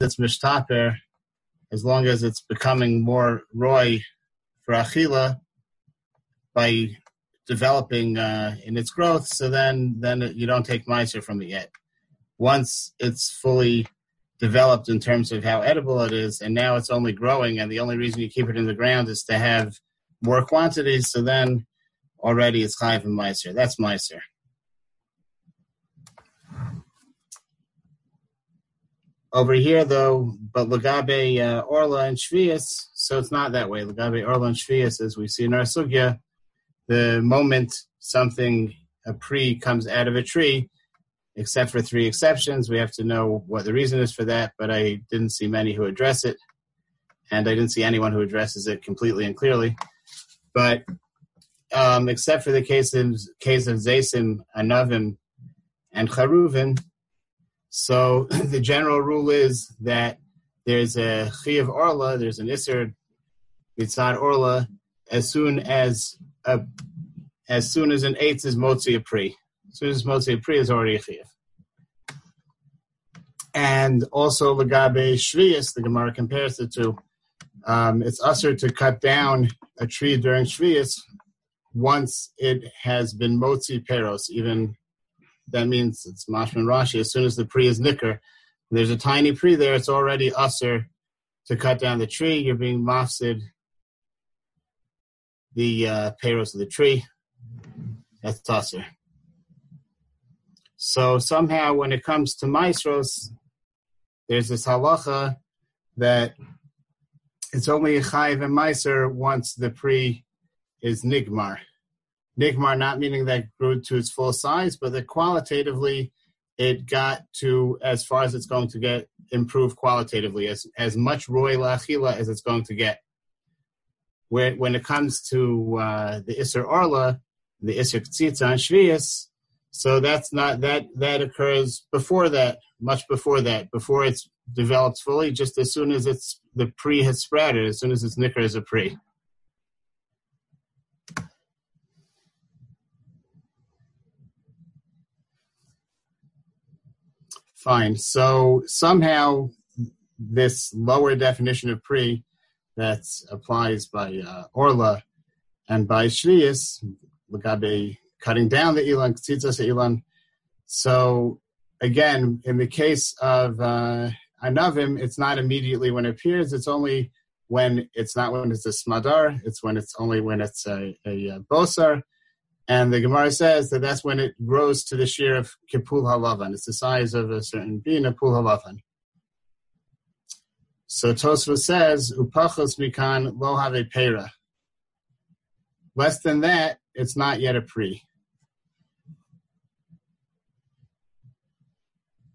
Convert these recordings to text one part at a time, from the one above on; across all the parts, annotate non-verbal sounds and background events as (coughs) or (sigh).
it's mishtaper, as long as it's becoming more roy for achila by developing uh, in its growth, so then then you don't take meiser from it yet. Once it's fully developed in terms of how edible it is, and now it's only growing, and the only reason you keep it in the ground is to have more quantities. So then already it's chayv and meiser. That's meiser. Over here, though, but Lagabe uh, Orla and Shvius, so it's not that way. Lagabe Orla and Shvius, as we see in our sugya, the moment something, a pre comes out of a tree, except for three exceptions, we have to know what the reason is for that, but I didn't see many who address it, and I didn't see anyone who addresses it completely and clearly. But um, except for the case of, case of Zaysim, Anavim, and Charuvin, so (clears throat) the general rule is that there's a chi of orla, there's an iser mitzad orla, as soon as a, as soon as an eitz is motzi a pri. As soon as motzi a pri is already a chiv. And also legabe shvius, the Gemara compares the two. Um, it's usher to cut down a tree during shvius once it has been motzi peros, even that means it's Mashman Rashi. As soon as the pre is nicker, there's a tiny pre there, it's already usser to cut down the tree. You're being mafsid the uh, of the tree. That's usser. So somehow, when it comes to maasros, there's this halacha that it's only a chayiv and meiser once the pre is nigmar. Nigmar not meaning that grew to its full size, but that qualitatively it got to as far as it's going to get improved qualitatively, as as much roy lachila as it's going to get. Where when it comes to uh, the Isser Orla, the Isser Ktsitza and Shvius, so that's not that that occurs before that, much before that, before it's developed fully, just as soon as it's the pre has sprouted, as soon as it's nicker as a pre. Fine. So somehow this lower definition of pre that applies by uh, Orla and by Shvius, Lagabe cutting down the Elon, Ktsitzas Elon. So again, in the case of uh, Anavim, it's not immediately when it appears, it's only when it's not when it's a smadar, it's when it's only when it's a, a, a bosar. And the Gemara says that that's when it grows to the shear of kipul halavan. It's the size of a certain bean, a pul halavan. So Tosfos says, upachos mikan lo have pera. Less than that, it's not yet a pre.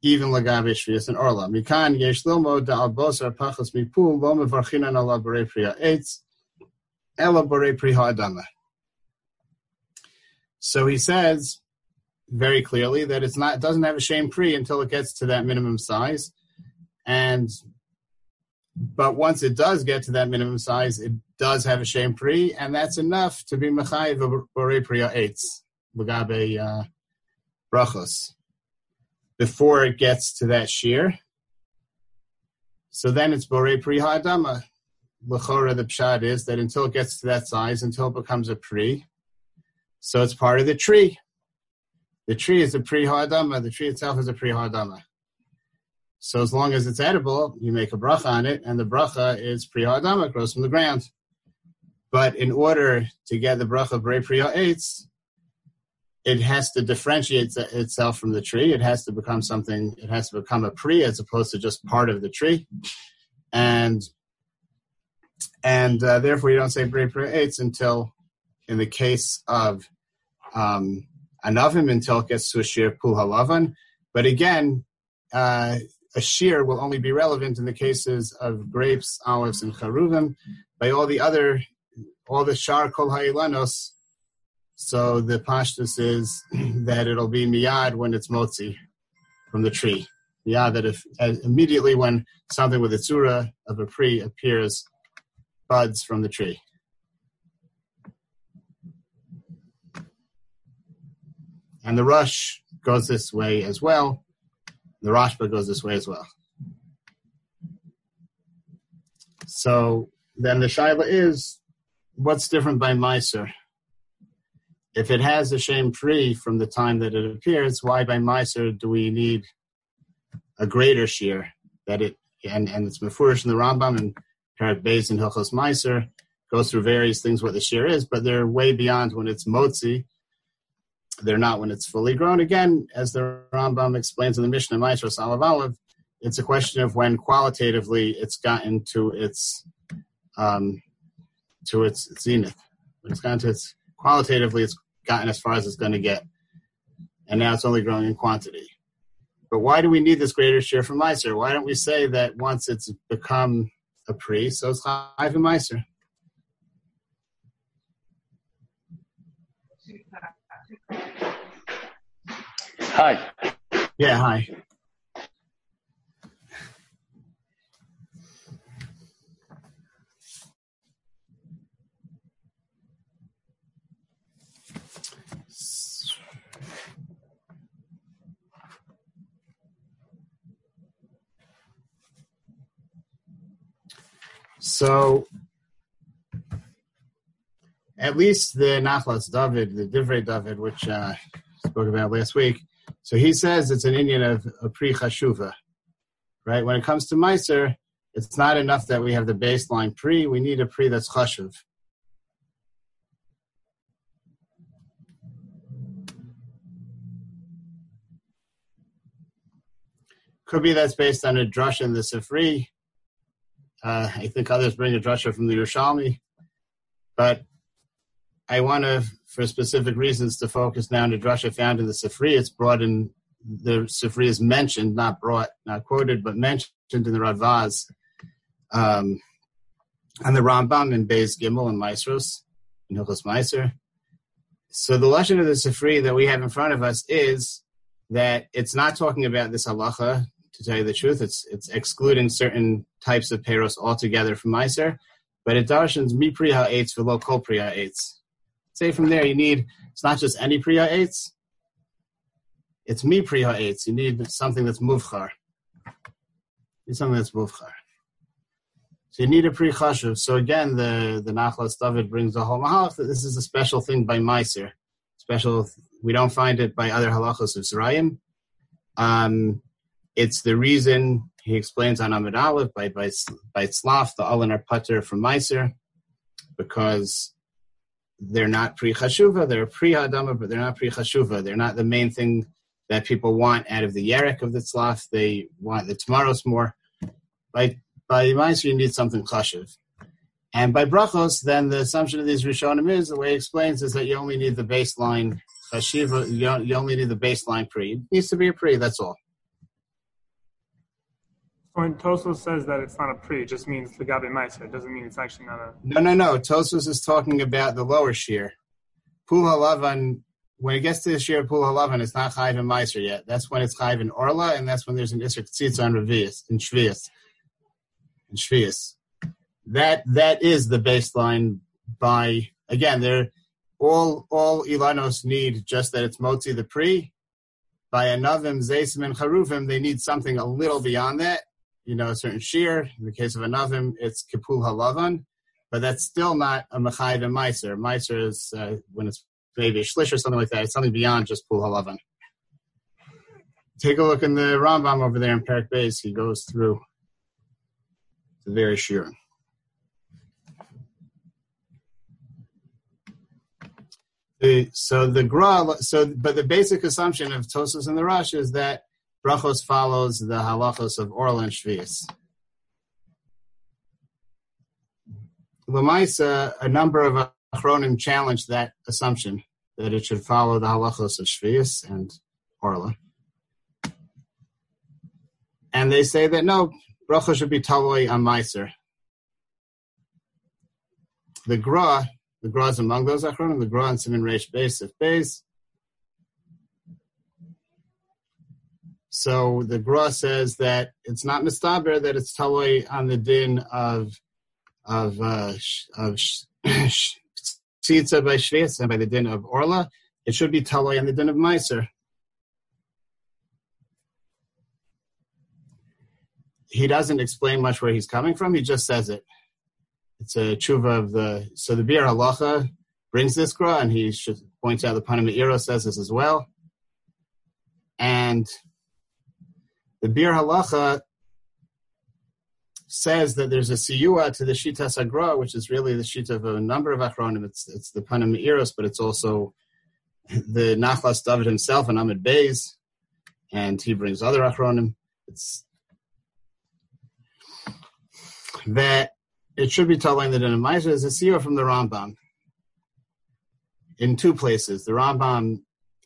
Even lagabe shvius and orla. Mikan yesh lomo da albosar pachos mipul lo mevarchinan ala bore priya eitz ela bore priya adama. So he says very clearly that it's not it doesn't have a shame pre until it gets to that minimum size, and but once it does get to that minimum size, it does have a shame pre, and that's enough to be mechayiv borei priya eitz legabe uh, brachos before it gets to that shear. So then it's borei priya adama. Lechora the pshat is that until it gets to that size, until it becomes a pre, so it's part of the tree. The tree is a pre ha'adama. The tree itself is a pre ha'adama. So as long as it's edible, you make a bracha on it, and the bracha is pri ha'adama, grows from the ground. But in order to get the bracha of pri ha'etz, it has to differentiate itself from the tree. It has to become something. It has to become a pri as opposed to just part of the tree, and and uh, therefore you don't say pri pri eitz until, in the case of um, anavim until it gets to a shir pul halavan. But again, uh, a shear will only be relevant in the cases of grapes, olives, and charuvim. By all the other, all the shar kol ha'ilanos, so the pashtus is (clears throat) that it'll be miyad when it's motzi from the tree. Yeah, that if immediately when something with a tsura of a pre appears, buds from the tree. And the Rosh goes this way as well. The Rashba goes this way as well. So then the shaila is, what's different by Meiser? If it has a shame free from the time that it appears, why by Meiser do we need a greater shear that it and and it's mefurish in the Rambam and Parak Beis and Hilchos Meiser goes through various things what the shear is, but they're way beyond when it's motzi. They're not when it's fully grown. Again, as the Rambam explains in the Mishnah Meiser Salav Aleph, it's a question of when qualitatively it's gotten to its um, to its zenith. When it's gotten to its qualitatively, it's gotten as far as it's going to get, and now it's only growing in quantity. But why do we need this greater share from Meiser? Why don't we say that once it's become a pre, so it's Chayv and Meiser? Hi. Yeah, hi. So, at least the Nachlas David, the Divrei David, which uh, spoke about last week, so he says it's an Indian of a pre chashuva, right? When it comes to Meiser, it's not enough that we have the baseline pre. We need a pre that's chashuv. Could be that's based on a drush in the Sifri, uh, I think others bring a drasha from the Yerushalmi, but I want to, for specific reasons, to focus now on the drasha found in the Sifri. It's brought in the Sifri is mentioned, not brought, not quoted, but mentioned in the Radvaz, um, and the Rambam in Beis Gimel and Maasros, in Hilchos Meiser. So the lesson of the Sifri that we have in front of us is that it's not talking about this halacha to tell you the truth. It's it's excluding certain types of peros altogether from Meiser, but it darshans mi priya eitz below kol eitz. From there, you need it's not just any priya eitz. It's mi priya eitz. You need something that's muvchar. You something that's muvchar. So you need a pre chashuv. So again, the the Nachlas David brings the whole mahalach that this is a special thing by Meiser. Special. We don't find it by other halachos of Zerayim. Um, it's the reason he explains on Amid Aleph by by by Tzlaf the Alan are putter from Meiser because they're not pre chashuva, they're pre hadama, but they're not pre chashuva. They're not the main thing that people want out of the yerek of the tzlaf. They want the tomorrow's more. By by Meiser, you need something chashuv. And by brachos, then the assumption of these rishonim is the way he explains is that you only need the baseline chashiva. You, only need the baseline pre. It needs to be a pre. That's all. When Tosfos says that it's not a pre, it just means the Gabi Meiser. It doesn't mean it's actually not a. No, no, no. Tosfos is talking about the lower shear. Pul Halavan, when it gets to the shear Pul Halavan, it's not Chayv and Meiser yet. That's when it's Chayv and Orla, and that's when there's an Isser Tzitz on Revius, in Shvius. In Shvius. That, that is the baseline by, again, they're, all, all Ilanos need just that it's Motzi the pre. By Anavim, Zaysim, and Charuvim, they need something a little beyond that you know, a certain shear. In the case of a Navim, it's Kipul Halavan, but that's still not a Mechayiv and Meiser. Meiser is uh, when it's maybe a Shlish or something like that. It's something beyond just Pul Halavan. Take a look in the Rambam over there in Parak Beis. He goes through the various shear. so the gra, so but the basic assumption of Tosfos and the Rosh is that brachos follows the halachos of oral and shvius. Lamaisa, a number of achronim challenged that assumption that it should follow the halachos of shvius and orla. And they say that no, bracha should be taloi on meiser. The gra, the gra is among those achronim, the gra and simin reish base of base, So the Gra says that it's not mistaber that it's taloi on the din of of uh, of (laughs) tzitza by shvius and by the din of orla. It should be taloi on the din of meiser. He doesn't explain much where he's coming from. He just says it. it's a tshuva of the so the Biur Halacha brings this gra, and he should point out the Panama says this as well. And the Biur Halacha says that there's a siyua to the Shita Sagra, which is really the Shita of a number of Achronim. It's, it's the Panim Meiros, but it's also the Nachlas David himself and Ahmed Beis, and he brings other Achronim. It's that it should be telling that in a Maisa is a siyua from the Rambam in two places. The Rambam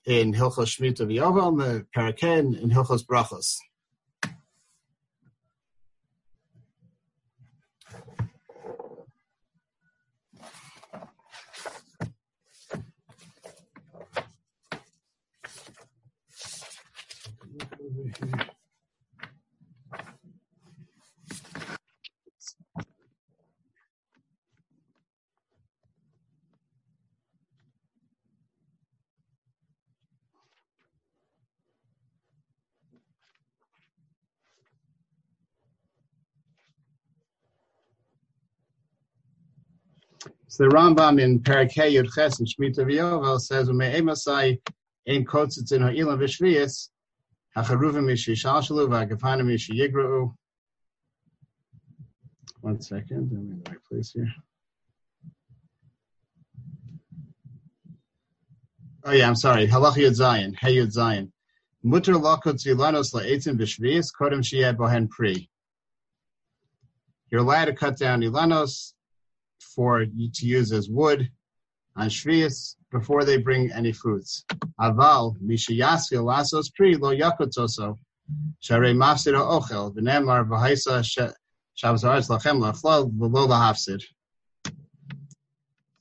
in Hilchos Shmita V'Yovel, the Paraken in Hilchos Brachos. So the Rambam in Parakeh Yud Ches and Shemitah V'Yovel says, "Ume'emasai ein kotzitzin ha'ilam v'shviyas hacharuvim mishishalshalu v'agafanim mishiyigra'u." One second, I'm in the right place here. Oh yeah, I'm sorry. Halach Yud Zayin, Hey Yud Zayin. Mutter lakot zilanos la'etzim b'shviyas kodem shiyeh bohen pri. You're allowed to cut down ilanos for you to use as wood on Shvius before they bring any foods. Aval, mishayaskil lasos pri lo yakotzoso, sharei mafsid ochel, v'nemar v'haisa shavzaretz lachem lachlal v'lo lahafsid.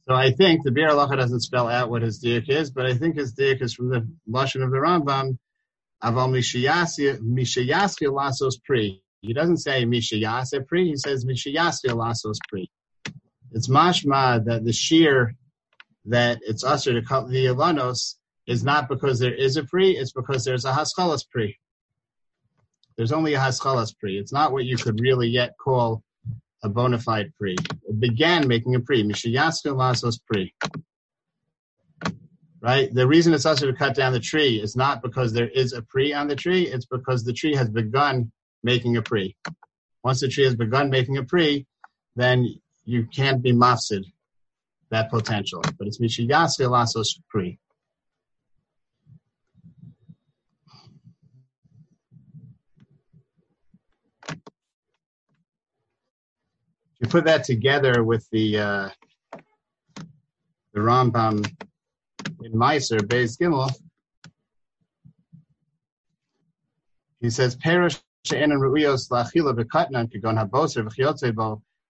So I think the Biur Halacha doesn't spell out what his diak is, but I think his diak is from the lashon of the Rambam. Aval mishayaskil lasos pri. He doesn't say mishayase pri. He says mishayaskil lasos pri. It's mashma that the shear that it's usher to cut the ilanos is not because there is a pre, it's because there's a haschalas pre. There's only a haschalas pre. It's not what you could really yet call a bona fide pre. It began making a pre. Mishayaska lasos pre. Right? The reason it's usher to cut down the tree is not because there is a pre on the tree, it's because the tree has begun making a pre. Once the tree has begun making a pre, then you can't be mafsid that potential. But it's mishiyase lasos pri. You put that together with the uh, the Rambam in Meiser Beis Gimel. He says, "Perish she'enan ru'iyos la'achila v'katnan kigon haboser v'chiyotze bo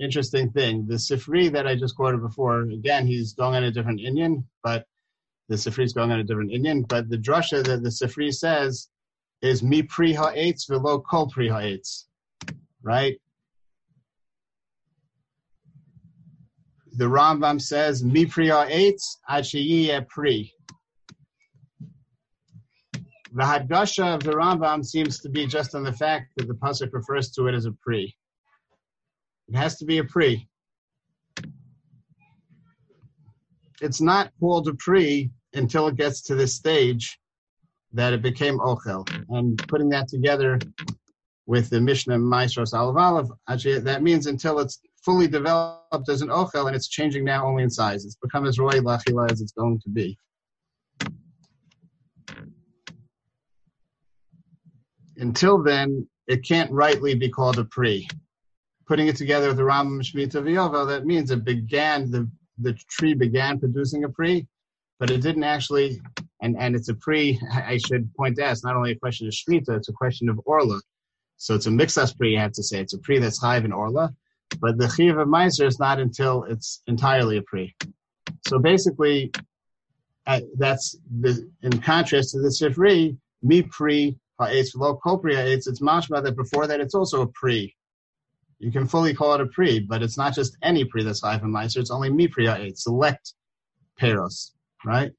interesting thing. The Sifri that I just quoted before, again, he's going on a different Indian, but the Sifri is going on a different Indian. But the drasha that the Sifri says is mi pri ha'etz velo kol pri ha'etz, right? The Rambam says mi pri ha'etz ad pri. The Hadgasha of the Rambam seems to be just on the fact that the pasuk refers to it as a pri. It has to be a pre. It's not called a pre until it gets to this stage that it became ochel. And putting that together with the Mishnah Maasros Olive Olive, actually, that means until it's fully developed as an ochel and it's changing now only in size. It's become as roy lachila as it's going to be. Until then, it can't rightly be called a pre putting it together with the Rambam Shemitah V'Yovel, that means it began, the, the tree began producing a pre, but it didn't actually, and, and it's a pre, (laughs) I should point out, it's not only a question of Shemitah, it's a question of Orla. So it's a mixas pre, you have to say. It's a pre that's Chayiv in Orla, but the Chiv of Meiser is not until it's entirely a pre. So basically, uh, that's the, in contrast to the Sifri, mi pre ha'etz lo kopri ha'etz, it's mashma that before that it's also a pre. You can fully call it a pre, but it's not just any pre that's five and meiser, it's only mi pre ha'etz, select peros, right?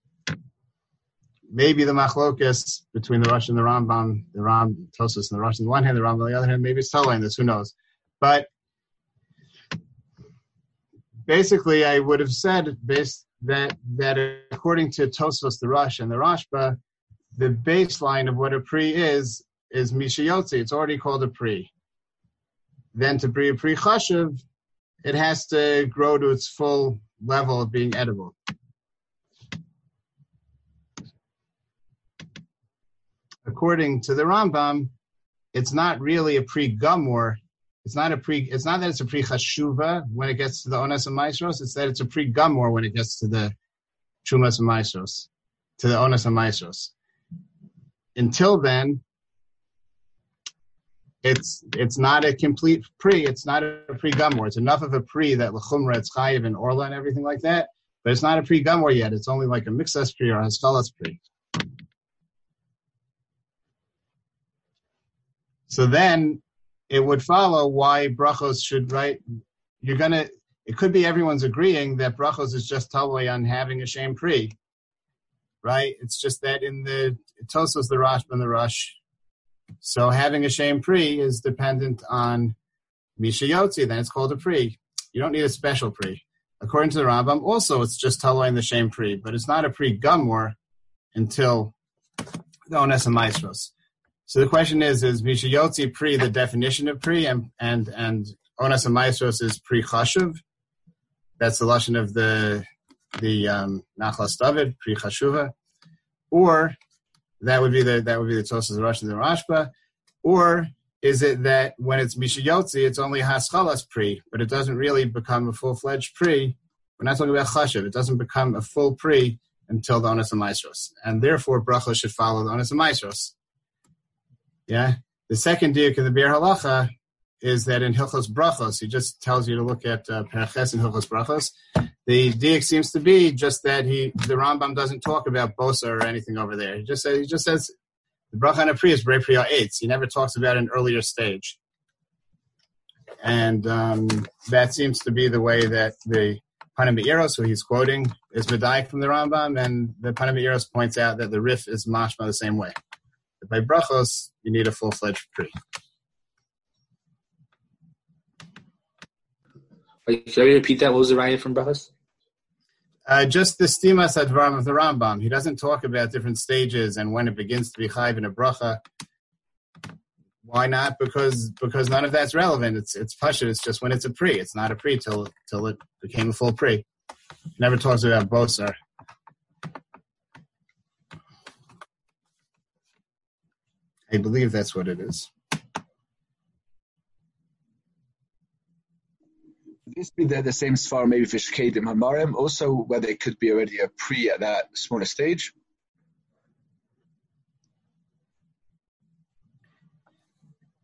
Maybe the machlokas between the Rosh and the Rambam, the Ram Tosus and the Rosh on the one hand, the Rambam on the other hand, maybe it's telling this, who knows? But basically, I would have said based that that according to Tosfos the Rosh and the Rashba, the baseline of what a pre is is Mishayotzi. It's already called a pre. Then to be a pre chashiv, it has to grow to its full level of being edible. According to the Rambam, it's not really a pre gumor it's not a pre. It's not that it's a pre chashuva when it gets to the onas and maasros. It's that it's a pre gumor when it gets to the chumas and maasros, to the onas and maasros. Until then, it's it's not a complete pre. It's not a pre gumor. It's enough of a pre that lechumra, it's chayiv and orla and everything like that. But it's not a pre gumor yet. It's only like a mixas pre or haskalas pre. So then it would follow why brachos should write. You're gonna. It could be everyone's agreeing that brachos is just totally on having a shame pre, right? It's just that in the Tosfos the Rosh and the Rush, so having a shame pre is dependent on Mishayotzi. Then it's called a pre. You don't need a special pre. According to the Rambam, also it's just in the shame pre, but it's not a pre gumor until the Ones and Maasros. So the question is: Is Mishayotzi pre the definition of pre, and and and Onas Maasros is pre chashuv? That's the lashon of the the um, Nachlas David pre chashuva, or that would be the that would be the Tosas Russian and the Rashba, or is it that when it's Mishayotzi, it's only Haschalas pre, but it doesn't really become a full fledged pre? We're not talking about chashuv; it doesn't become a full pre until the Onas Maasros, and therefore bracha should follow the Onas Maasros. Yeah. The second diuk of the Biur Halacha is that in Hilchos Brachos, he just tells you to look at uh, Perches and Hilchos Brachos. The diuk seems to be just that he, the Rambam doesn't talk about Bosa or anything over there. He just says, he just says the bracha on a is Brei Priya Eitz. He never talks about an earlier stage. And um, that seems to be the way that the Panim Meiros, who he's quoting, is Medayik from the Rambam, and the Panim Meiros points out that the Rif is mashma the same way by brachos, you need a full fledged tree. Can I repeat that? What was the raya from brachos? Uh, just the stimas advarim of the Rambam. He doesn't talk about different stages and when it begins to be chayv in a bracha. Why not? Because because none of that's relevant. It's it's pasha. It's just when it's a pre. It's not a pre till till it became a full pre. Never talks about bosar. I believe that's what it is. This be the, the same svar maybe for Shkedim Hamarim, also whether it could be already a pre at that smaller stage?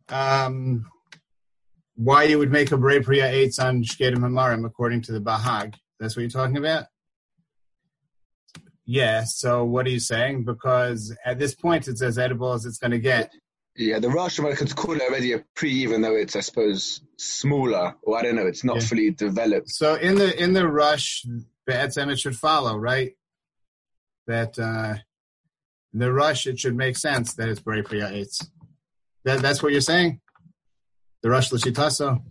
Um, why you would make a Bray Priya Eitz on Shkedim Hamarim according to the Bahag. That's what you're talking about? Yeah, so what are you saying? Because at this point it's as edible as it's going to get. Yeah, the Rosh could call it already a pre, even though it's, I suppose, smaller, or I don't know, it's not yeah. fully developed. So in the in the Rosh, Be'etzem it should follow, right? That uh, in the Rosh, it should make sense that it's Bray Priya Eitz. That, that's what you're saying? The Rosh Lashitaso?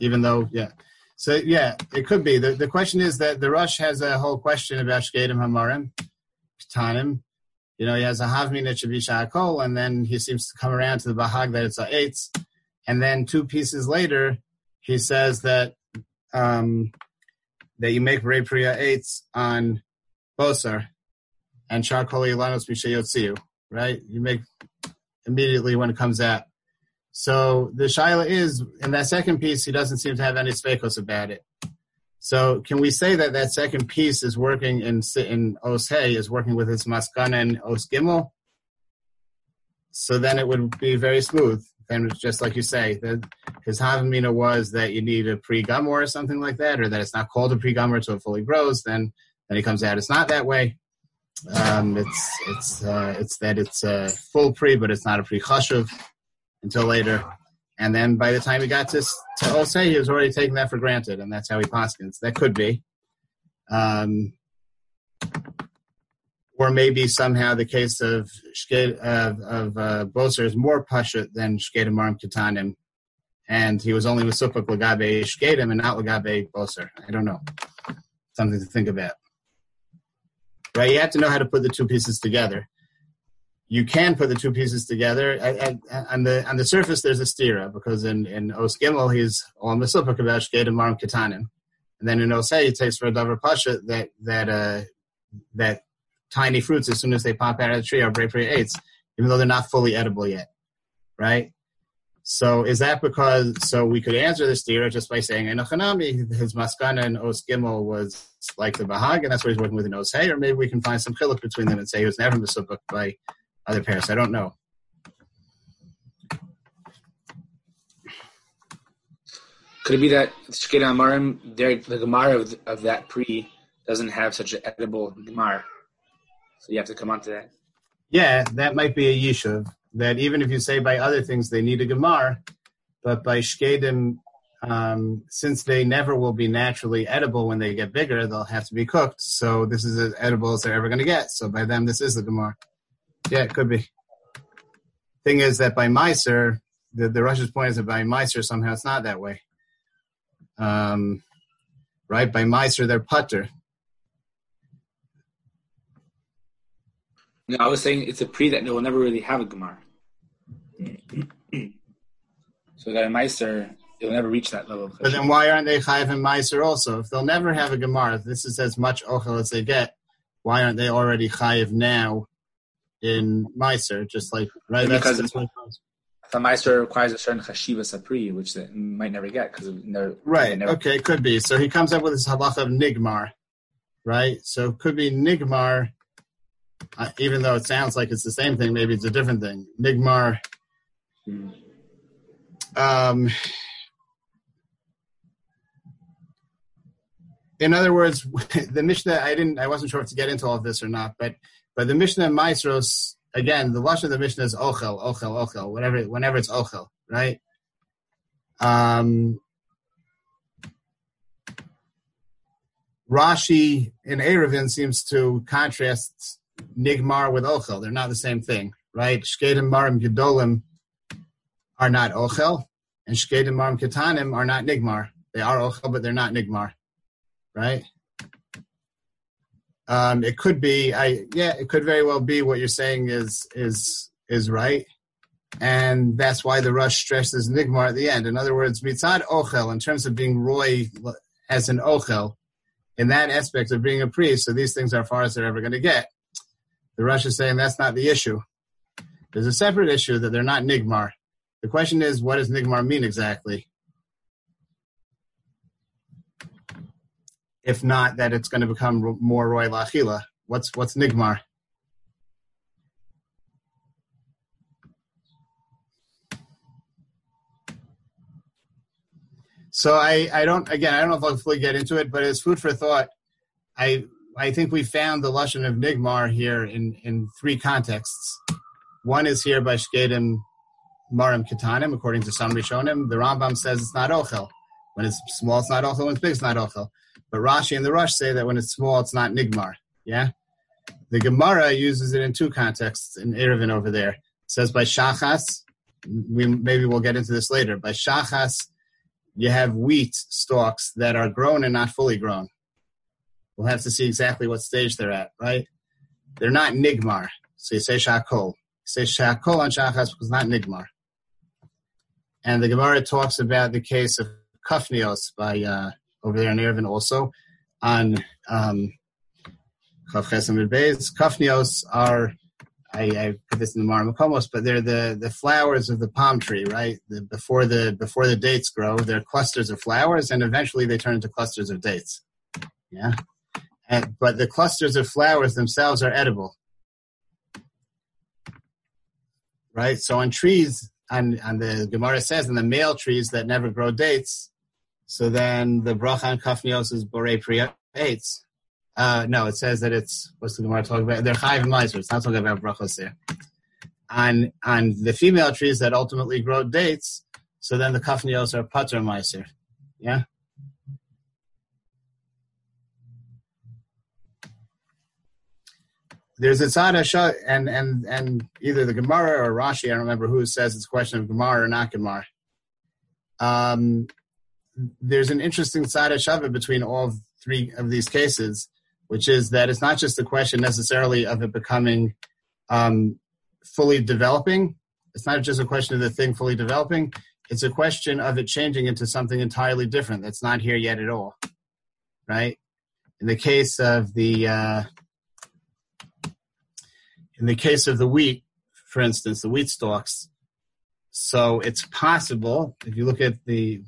Even though, yeah. So yeah, it could be. The the question is that the Rosh has a whole question about Shkedim Hamarim, Tanim. You know, he has a Havmin that should be and then he seems to come around to the Bahag that it's a Eitz. And then two pieces later, he says that um, that you make Rei Priya Eitz on Bosar and Shakol Ilanos Mishayotziu, right? You make immediately when it comes out. So the shaila is in that second piece, he doesn't seem to have any spekos about it. So can we say that that second piece is working in in Os is working with its maskana and Os Gimel? So then it would be very smooth then it's just like you say, that his havamina was that you need a pre gummer or something like that, or that it's not called a pre gummer until it fully grows. Then then he comes out it's not that way. Um, it's it's uh, it's that it's a full pre, but it's not a pre chashuv until later. And then by the time he got to to Osei, he was already taking that for granted, and that's how he paskins. That could be. Um, or maybe somehow the case of of, of uh, Boser is more pashut than Shkeda Marim Katanim, and he was only with Supuk Lagabe Shkedim and not Lagabe Boser. I don't know. Something to think about. Right? You have to know how to put the two pieces together. You can put the two pieces together. On the on the surface, there's a stira because in in Os Gimel he's on the Supuk about Shkedim Marim and then in Osei he takes Davar Pasha that that uh, that tiny fruits as soon as they pop out of the tree are very eights, even though they're not fully edible yet, right? So is that because so we could answer this theory just by saying Enochanami, his maskana and Os Gimel was like the Bahag, and that's what he's working with in Os Hey, or maybe we can find some chiluk between them and say he was never misubuk by other pairs. I don't know. Could it be that Shkeda Amarim, the Gemara of, of that pre doesn't have such an edible Gemara? So you have to come on to that. Yeah, that might be a yishuv. That even if you say by other things they need a gemar, but by shkedim, um, since they never will be naturally edible when they get bigger, they'll have to be cooked. So this is as edible as they're ever going to get. So by them, this is the gemar. Yeah, it could be. Thing is that by Meiser, the, the Rosh's point is that by Meiser somehow it's not that way. Um, right? By Meiser, they're putter. No, I was saying it's a pre that will never really have a Gemar. so that a Meiser, it'll never reach that level. But then why aren't they Chayiv and Meiser also? If they'll never have a Gemar, if this is as much Ochel as they get, why aren't they already Chayiv now in Meiser? Just like, right? Because that's, that's the Meiser requires a certain Chashiva Sapri, which they might never get because they're right. Never... Okay, It could be. So he comes up with this halacha of Nigmar, right? So it could be Nigmar uh, even though it sounds like it's the same thing, maybe it's a different thing. Nigmar. Um, in other words, (laughs) the Mishnah, I didn't, I wasn't sure if to get into all of this or not, but, but the Mishnah Maasros, again, the lush of the Mishnah is ochel, ochel, ochel, whatever, whenever it's ochel, right? Um, Rashi in Eruvin seems to contrast nigmar with ochel. They're not the same thing, right? Shkedim marim gedolim are not ochel, and shkedim marim ketanim are not nigmar. They are ochel, but they're not nigmar, right? Um, it could be, I yeah, it could very well be what you're saying is is is right, and that's why the Rosh stresses nigmar at the end. In other words, mitzad ochel in terms of being roy as an ochel, in that aspect of being a priest. So these things are far as they're ever going to get. The Rosh is saying that's not the issue. There's a separate issue that they're not Nigmar. The question is, what does Nigmar mean exactly? If not, that it's going to become more Roy Lachila. What's what's Nigmar? So I, I don't again I don't know if I'll fully get into it, but as food for thought, I I think we found the lashon of nigmar here in in three contexts. One is here by Shkedim Marim Katanim, according to some Rishonim. The Rambam says it's not ochel. When it's small, it's not ochel. When it's big, it's not ochel. But Rashi and the Rosh say that when it's small, it's not nigmar. Yeah. The Gemara uses it in two contexts in Eruvin over there. It says by shachas. We maybe we'll get into this later. By shachas, you have wheat stalks that are grown and not fully grown. We'll have to see exactly what stage they're at, right? They're not nigmar. So you say shakol. You say shakol on shachas because not nigmar. And the Gemara talks about the case of kafnios by uh, over there in Eruvin also on um, Kafnios are I, I, put this in the Marmakomos, but they're the, the flowers of the palm tree, right? The, before the before the dates grow, they're clusters of flowers, and eventually they turn into clusters of dates. Yeah, and, but the clusters of flowers themselves are edible. Right? So on trees, and and the Gemara says, and the male trees that never grow dates. So then the bracha on kafnios is borei priya dates. Uh, no, it says that it's what's the Gemara talking about? They're chayv and miser. It's not talking about brachos there. And the female trees that ultimately grow dates. So then the kafnios are pater miser. Yeah. there's a tzad and and and either the Gemara or Rashi, I don't remember who says it's a question of Gemara or not Gemara. Um, there's an interesting side of shava between all three of these cases, which is that it's not just a question necessarily of it becoming um, fully developing. It's not just a question of the thing fully developing. It's a question of it changing into something entirely different that's not here yet at all, right? In the case of the uh, in the case of the wheat, for instance, the wheat stalks, so it's possible, if you look at the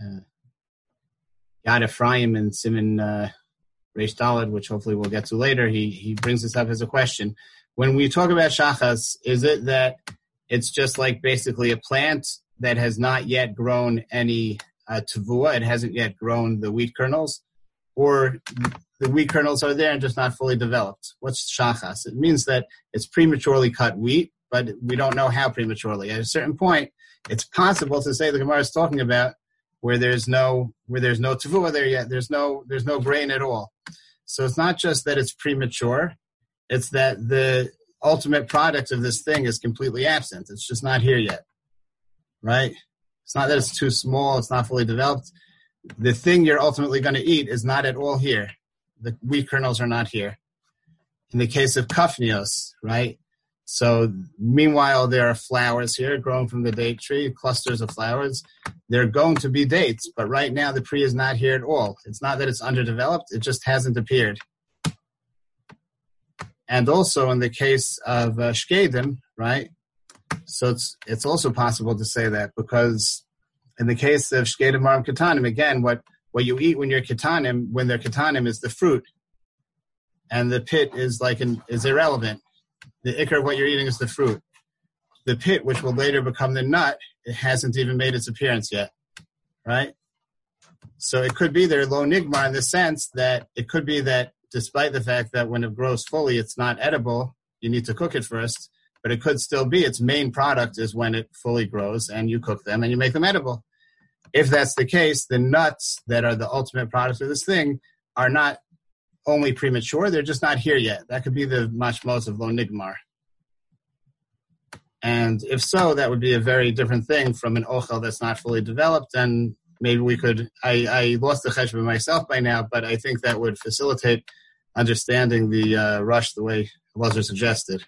uh, Yad Ephraim and Simon uh, Reish Dalad, which hopefully we'll get to later, he, he brings this up as a question. When we talk about shachas, is it that it's just like basically a plant that has not yet grown any uh, tavua, it hasn't yet grown the wheat kernels? Or the wheat kernels are there and just not fully developed. What's shachas? It means that it's prematurely cut wheat, but we don't know how prematurely. At a certain point, it's possible to say the Gemara is talking about where there's no where there's no tavua there yet. There's no there's no grain at all. So it's not just that it's premature; it's that the ultimate product of this thing is completely absent. It's just not here yet, right? It's not that it's too small; it's not fully developed. The thing you're ultimately going to eat is not at all here the wheat kernels are not here. In the case of kafnios, right? So meanwhile, there are flowers here growing from the date tree, clusters of flowers. They're going to be dates, but right now the tree is not here at all. It's not that it's underdeveloped; it just hasn't appeared. And also in the case of uh, shkedim, right? So it's it's also possible to say that because in the case of shkedim maram katanim, again, what what you eat when you're katanim, when they're katanim, is the fruit, and the pit is like an, is irrelevant. The ikar of what you're eating is the fruit. The pit, which will later become the nut, it hasn't even made its appearance yet, right? So it could be there low nigmar in the sense that it could be that despite the fact that when it grows fully, it's not edible, you need to cook it first, but it could still be its main product is when it fully grows and you cook them and you make them edible. If that's the case, the nuts that are the ultimate product of this thing are not only premature, they're just not here yet. That could be the mashmos of lo nigmar. And if so, that would be a very different thing from an ochel that's not fully developed. And maybe we could, I, I lost the cheshbon myself by now, but I think that would facilitate understanding the uh, Rosh the way Lazar suggested.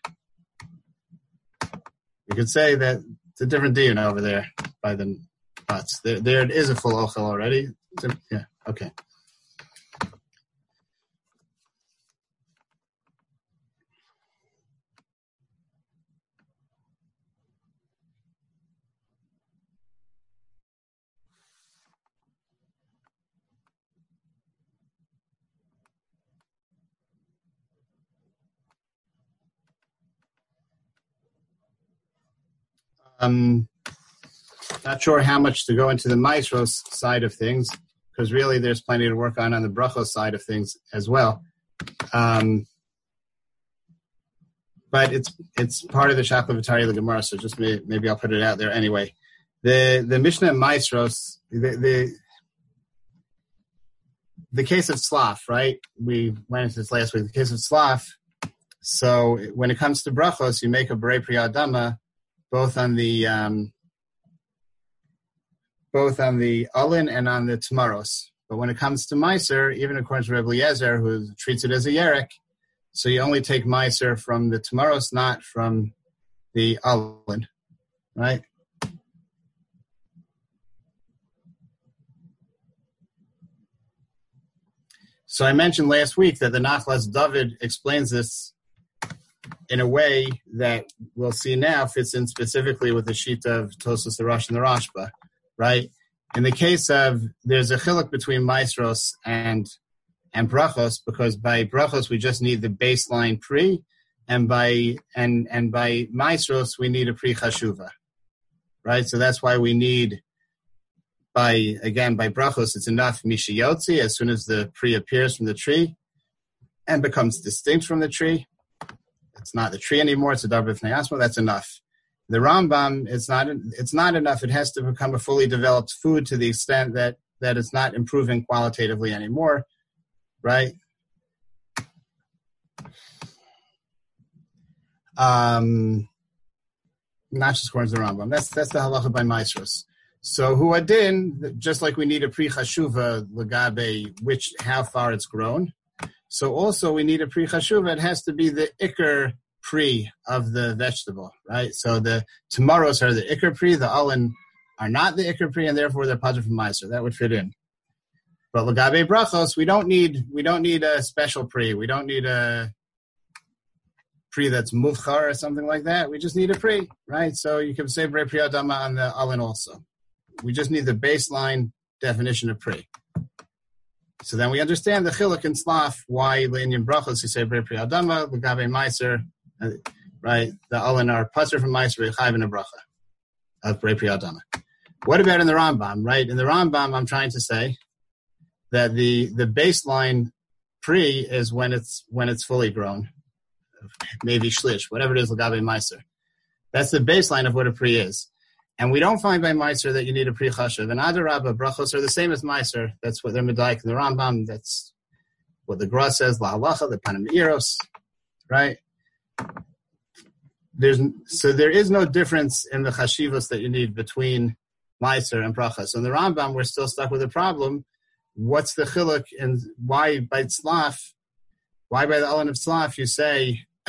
You could say that it's a different dean over there by the pots. There, there it is a full ochel already. Yeah, okay. Um, not sure how much to go into the maasros side of things because really there's plenty to work on on the brachos side of things as well. Um, but it's it's part of the Shakla the Gemara, so just may, maybe I'll put it out there anyway. The the Mishnah Maasros, the, the the case of tzlaf, right? We went into this last week. The case of tzlaf. So when it comes to brachos, you make a bere priyadama both on the um, both on the Ulin and on the Tamaros. But when it comes to Meiser, even according to Rebbe Eliezer, who treats it as a Yerek, so you only take Meiser from the Tamaros, not from the Ulin, right? So I mentioned last week that the Nachlas David explains this in a way that we'll see now fits in specifically with the sheet of Tosfos the Rosh and the Rashba right? In the case of there's a chiluk between maasros and and brachos because by brachos we just need the baseline pre, and by and and by maasros we need a pre chashuva, right? So that's why we need by again by brachos, it's enough mishiyotzi as soon as the pre appears from the tree and becomes distinct from the tree. It's not the tree anymore; it's a davar b'fnei That's enough. The Rambam, it's not it's not enough. It has to become a fully developed food to the extent that that it's not improving qualitatively anymore, right? Um, not just according to the Rambam. That's that's the halacha by Maasros. So huadin, just like we need a pre chashuva legabe, which how far it's grown. So also we need a pre chashuva. It has to be the ikr pre of the vegetable, right? So the tomorrows are the ikr pre, the alin are not the ikr pre, and therefore they're padra from Meiser. That would fit in. But legabe brachos, we don't need we don't need a special pre. We don't need a pre that's muvchar or something like that. We just need a pre, right? So you can say bre priyadama on the alin also. We just need the baseline definition of pre. So then we understand the chiluk and slaf why leinian brachos you say bre priyadama legabe meiser, uh, right? The alin are passer from meiser chayv and bracha of bre priyadama. What about in the Rambam, right? In the Rambam, I'm trying to say that the the baseline pre is when it's when it's fully grown maybe shlish, whatever it is, lagabe meiser. That's the baseline of what a pri is. And we don't find by meiser that you need a pri chashav. And adarabba brachos are the same as meiser. That's what they're medaik in the Rambam. That's what the Gra says, la halacha, the Panim Meiros, right? There's so there is no difference in the chashivos that you need between meiser and brachos. So in the Rambam, we're still stuck with the problem. What's the chiluk and why by tzlaf? Why by the Alan of tzlaf you say (coughs)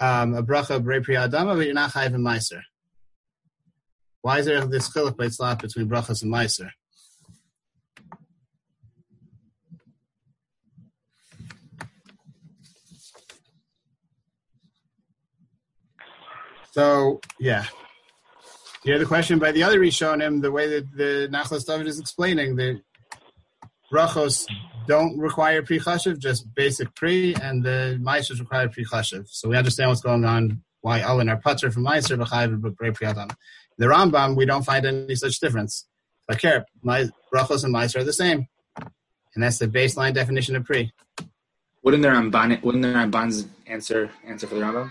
um, a bracha b'rei adama, but you're not chayiv in meiser. Why is there this chiluk by between brachas and meiser? So yeah, you hear the question by the other Rishonim, the way that the Nachlas David is explaining the brachos don't require pre just basic pre, and the ma'asers require pre chashiv. So we understand what's going on. Why Alin are putter from ma'aser b'chayiv but pre priyadam. The Rambam we don't find any such difference. But care, my brachos and ma'aser are the same, and that's the baseline definition of pre. Wouldn't the Ramban wouldn't the Ramban's answer answer for the Rambam?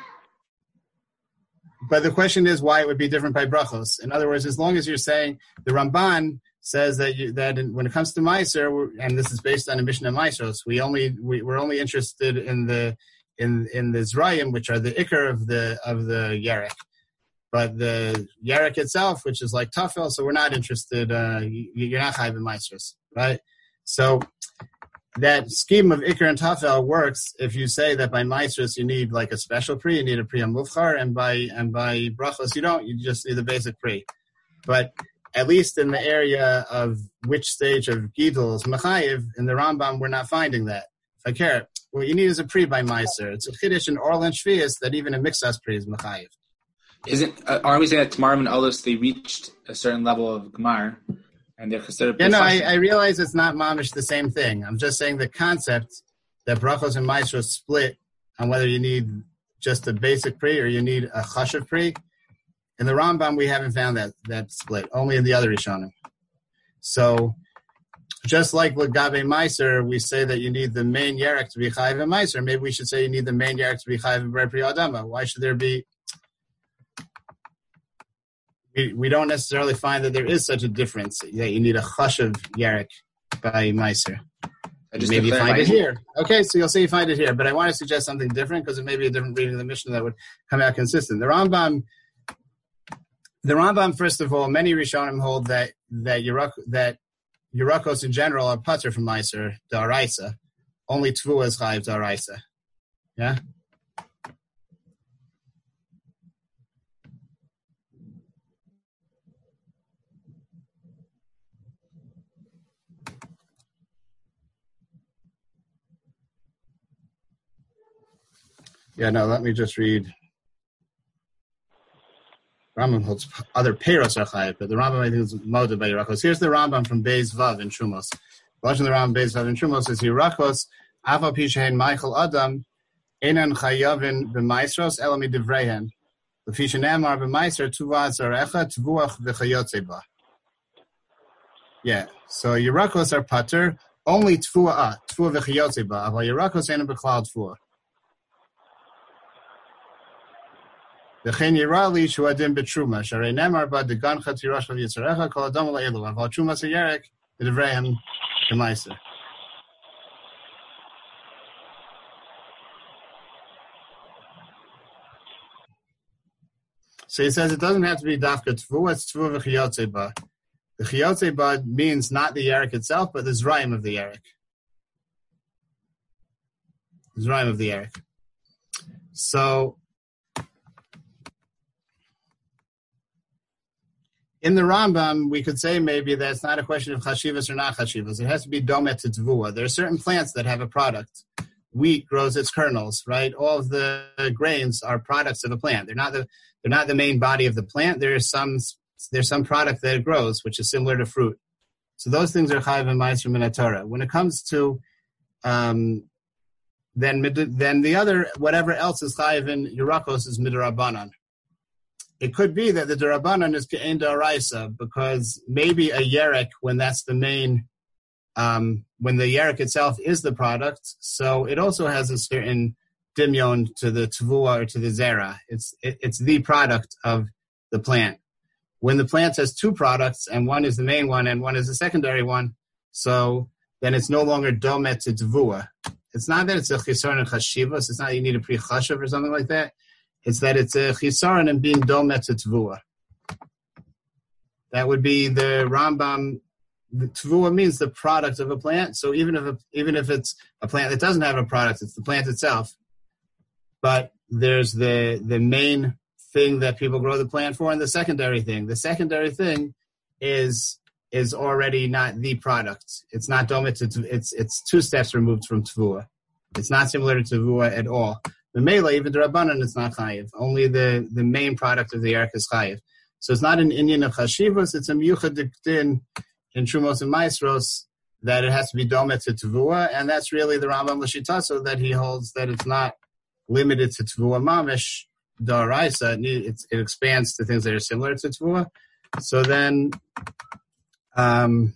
But the question is why it would be different by brachos. In other words, as long as you're saying the Ramban says that you, that in, when it comes to Meiser, and this is based on a mission of Meiseros, we only we, we're only interested in the in in the Zrayim, which are the ikar of the of the Yerek. But the Yerek itself, which is like Tafel, so we're not interested. Uh, you, are not Chayv in Meiseros, right? So that scheme of Iker and Tafel works if you say that by Meiseros you need like a special pre, you need a pre Mufchar, and by and by Brachos you don't, you just need the basic pre. But at least in the area of which stage of Gidul is Mechayiv, in the Rambam, we're not finding that. If I care, what you need is a pre by Meiser. It's a Kiddush in Orlan Shvias that even a Mixas pre is Mechayiv. Isn't, uh, are we saying that Tamarim and Olis, they reached a certain level of Gemar, and they're considered Yeah, no, I, I, realize it's not mamish the same thing. I'm just saying the concept that Brachos and Meiser split on whether you need just a basic pre or you need a chashav pre in the Rambam, we haven't found that that split. Only in the other Rishonim. So, just like with Gabe Meiser, we say that you need the main Yerek to be Chayiv and Meiser. Maybe we should say you need the main Yerek to be Chayiv and Bre Adama. Why should there be? We, don't necessarily find that there is such a difference that you need a hush of Yerek by Meiser. Maybe you find it here. Okay, so you'll say you find it here, but I want to suggest something different because it may be a different reading of the mission that would come out consistent. The Rambam the Rambam, first of all, many Rishonim hold that that Yerak, that Yerakos in general are putter from Meiser Daraisa. Only Tvu is Chayiv Daraisa. Yeah? Yeah, no, let me just read Rambam holds other peiros are but the Rambam I think is molded by Yerachos. Here's the Rambam from Beis Vav in Shumos. The the Rambam Beis Vav in Shumos is Yerachos, Ava Pishehen Michael Adam Enan Chayavin b'Maisros Elami Divrehen L'Fishen Emar b'Maiser Tuva Zarecha Tvuach v'Chayotzeba. Yeah, so Yerachos are pater only Tvuah Tvuah v'Chayotzeba. Ava Yerachos Enan b'Klal Tvuah. וכן יראה לי שהוא הדין בתרומה, שהרי נאמר בה דגנך תירש על יצריך, כל אדם לאלו, אבל תרומה זה ירק, לדבריהם כמייסר. So he says it doesn't have to be dafka tvu, it's tvu v'chiyotze ba. The chiyotze ba means not the yerek itself, but the zraim of the yerek. The zraim of the yerek. So in the Rambam, we could say maybe that it's not a question of chashivas or not chashivas. It has to be domet to tvua. There are certain plants that have a product. Wheat grows its kernels, right? All of the grains are products of a plant. They're not the they're not the main body of the plant. There is some there's some product that it grows, which is similar to fruit. So those things are chayiv and ma'aser min Torah. When it comes to um, then then the other whatever else is chayiv in Yerakos is midrabanan it could be that the Durabanan is Ke'en Daraisa because maybe a Yerek, when that's the main, um, when the Yerek itself is the product, so it also has a certain dimyon to the Tvua or to the Zera. It's, it, it's the product of the plant. When the plant has two products and one is the main one and one is the secondary one, so then it's no longer Domet to Tvua. It's not that it's a Chisar and Chashivas, it's not you need a pre or something like that it's that it's a chisaron and being domet tvua. That would be the Rambam. Tvua means the product of a plant. So even if a, even if it's a plant that doesn't have a product, it's the plant itself. But there's the the main thing that people grow the plant for, and the secondary thing. The secondary thing is is already not the product. It's not domet. It's it's two steps removed from tvua. It's not similar to tvua at all. The mela, even the rabbanon, it's not chayiv. Only the, the main product of the erik is chayiv. So it's not an Indian of chashivas, it's a miyuchad din in Trumos and Maasros that it has to be domet to tavua, and that's really the Rambam Lashitaso that he holds that it's not limited to tavua mamish daraisa. It, it expands to things that are similar to tavua. So then, um,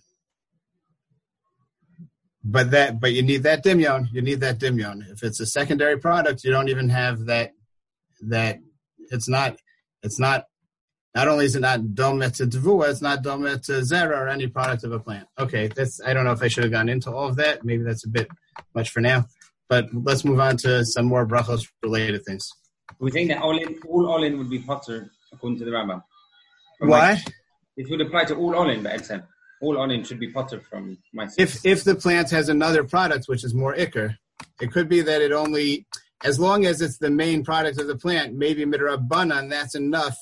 but that but you need that dimyon you need that dimyon if it's a secondary product you don't even have that that it's not it's not not only is it not domet to devua, it's not domet to zera or any product of a plant. Okay, that's I don't know if I should have gone into all of that. Maybe that's a bit much for now. But let's move on to some more brachos related things. We think that all in all all in would be potter according to the Rambam. Why? It would apply to all all in, but except all onion should be potter from my If if the plant has another product which is more ikr, it could be that it only as long as it's the main product of the plant, maybe midrabanan, that's enough.